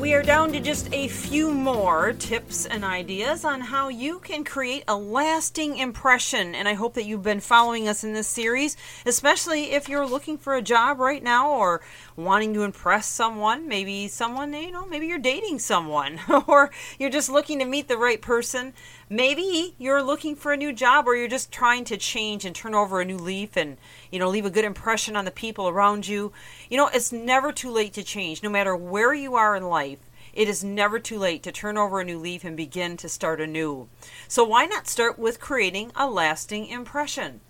We are down to just a few more tips and ideas on how you can create a lasting impression. And I hope that you've been following us in this series, especially if you're looking for a job right now or wanting to impress someone. Maybe someone, you know, maybe you're dating someone or you're just looking to meet the right person. Maybe you're looking for a new job or you're just trying to change and turn over a new leaf and, you know, leave a good impression on the people around you. You know, it's never too late to change, no matter where you are in life. It is never too late to turn over a new leaf and begin to start anew. So, why not start with creating a lasting impression?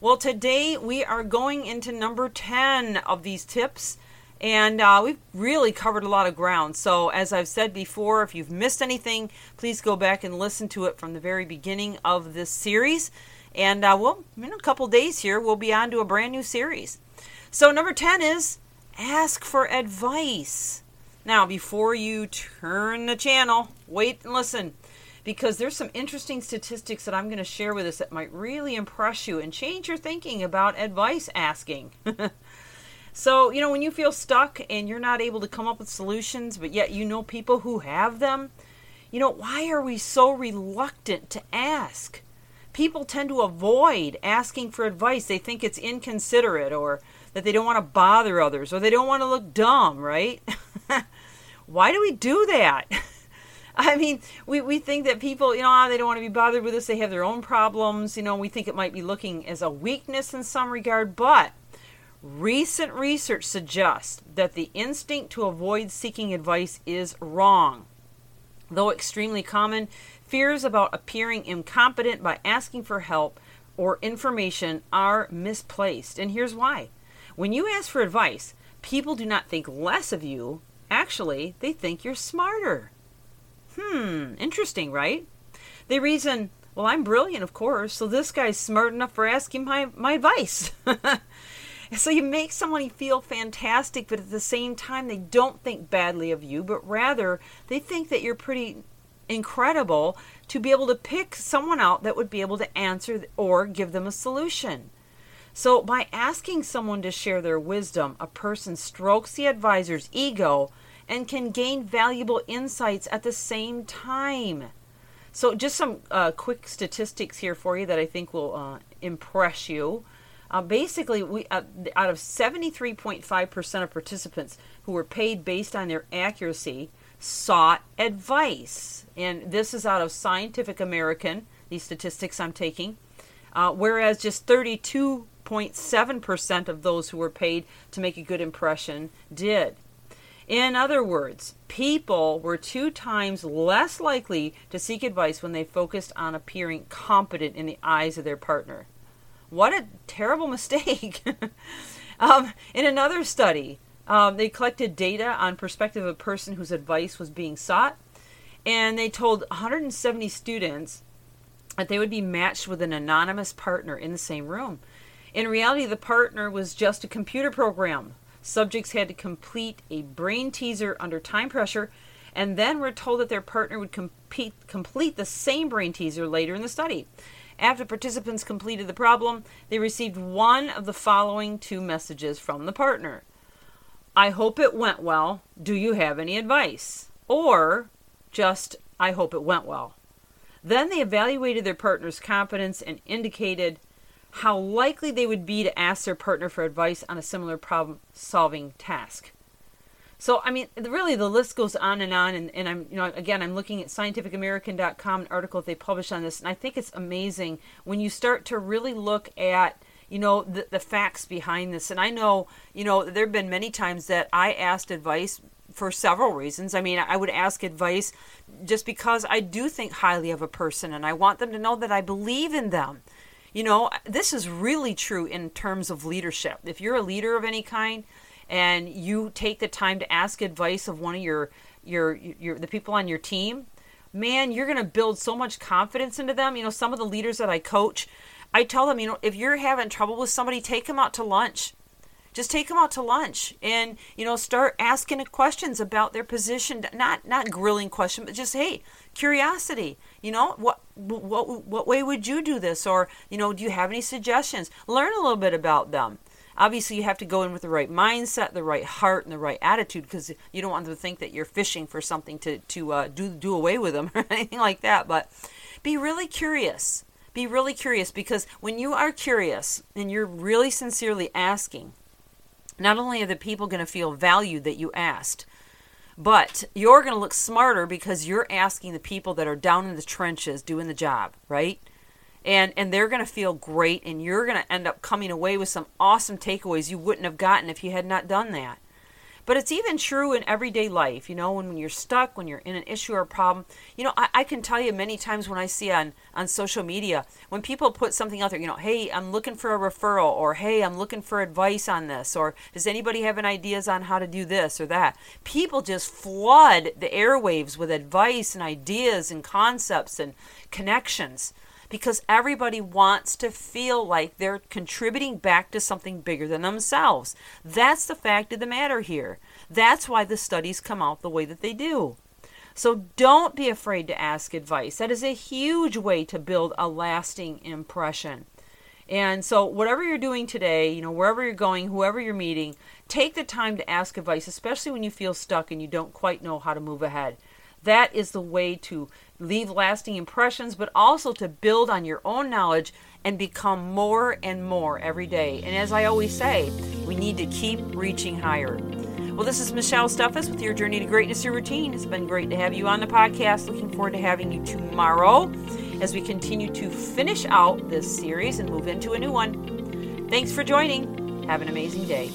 Well, today we are going into number 10 of these tips, and uh, we've really covered a lot of ground. So, as I've said before, if you've missed anything, please go back and listen to it from the very beginning of this series. And uh, we'll, in a couple days here, we'll be on to a brand new series. So, number 10 is ask for advice. Now, before you turn the channel, wait and listen because there's some interesting statistics that I'm going to share with us that might really impress you and change your thinking about advice asking. so, you know, when you feel stuck and you're not able to come up with solutions, but yet you know people who have them, you know, why are we so reluctant to ask? People tend to avoid asking for advice. They think it's inconsiderate or that they don't want to bother others or they don't want to look dumb, right? Why do we do that? I mean, we, we think that people, you know, ah, they don't want to be bothered with us. They have their own problems. You know, we think it might be looking as a weakness in some regard. But recent research suggests that the instinct to avoid seeking advice is wrong. Though extremely common, fears about appearing incompetent by asking for help or information are misplaced. And here's why. When you ask for advice, people do not think less of you, Actually, they think you're smarter. Hmm, interesting, right? They reason, well, I'm brilliant, of course, so this guy's smart enough for asking my, my advice. so you make somebody feel fantastic, but at the same time, they don't think badly of you, but rather they think that you're pretty incredible to be able to pick someone out that would be able to answer or give them a solution. So, by asking someone to share their wisdom, a person strokes the advisor's ego and can gain valuable insights at the same time. So, just some uh, quick statistics here for you that I think will uh, impress you. Uh, basically, we uh, out of 73.5% of participants who were paid based on their accuracy sought advice, and this is out of Scientific American. These statistics I'm taking, uh, whereas just 32.7% of those who were paid to make a good impression did. In other words, people were two times less likely to seek advice when they focused on appearing competent in the eyes of their partner. What a terrible mistake. um, in another study, um, they collected data on perspective of a person whose advice was being sought, and they told 170 students that they would be matched with an anonymous partner in the same room. In reality, the partner was just a computer program Subjects had to complete a brain teaser under time pressure and then were told that their partner would compete, complete the same brain teaser later in the study. After participants completed the problem, they received one of the following two messages from the partner I hope it went well. Do you have any advice? Or just, I hope it went well. Then they evaluated their partner's competence and indicated how likely they would be to ask their partner for advice on a similar problem solving task. So, I mean, really the list goes on and on. And, and I'm, you know, again, I'm looking at scientificamerican.com, an article that they published on this. And I think it's amazing when you start to really look at, you know, the, the facts behind this. And I know, you know, there have been many times that I asked advice for several reasons. I mean, I would ask advice just because I do think highly of a person and I want them to know that I believe in them. You know, this is really true in terms of leadership. If you're a leader of any kind and you take the time to ask advice of one of your your your the people on your team, man, you're going to build so much confidence into them. You know, some of the leaders that I coach, I tell them, you know, if you're having trouble with somebody, take them out to lunch. Just take them out to lunch and you know start asking questions about their position. Not not grilling questions, but just hey, curiosity. You know what what what way would you do this? Or you know, do you have any suggestions? Learn a little bit about them obviously you have to go in with the right mindset the right heart and the right attitude because you don't want them to think that you're fishing for something to, to uh, do, do away with them or anything like that but be really curious be really curious because when you are curious and you're really sincerely asking, not only are the people going to feel valued that you asked, but you're going to look smarter because you're asking the people that are down in the trenches doing the job, right? And and they're going to feel great and you're going to end up coming away with some awesome takeaways you wouldn't have gotten if you had not done that. But it's even true in everyday life, you know, when, when you're stuck, when you're in an issue or a problem. You know, I, I can tell you many times when I see on, on social media, when people put something out there, you know, hey, I'm looking for a referral, or hey, I'm looking for advice on this, or does anybody have any ideas on how to do this or that? People just flood the airwaves with advice and ideas and concepts and connections because everybody wants to feel like they're contributing back to something bigger than themselves. That's the fact of the matter here. That's why the studies come out the way that they do. So don't be afraid to ask advice. That is a huge way to build a lasting impression. And so, whatever you're doing today, you know, wherever you're going, whoever you're meeting, take the time to ask advice, especially when you feel stuck and you don't quite know how to move ahead. That is the way to leave lasting impressions, but also to build on your own knowledge and become more and more every day. And as I always say, we need to keep reaching higher. Well, this is Michelle Steffes with your Journey to Greatness Your Routine. It's been great to have you on the podcast. Looking forward to having you tomorrow as we continue to finish out this series and move into a new one. Thanks for joining. Have an amazing day.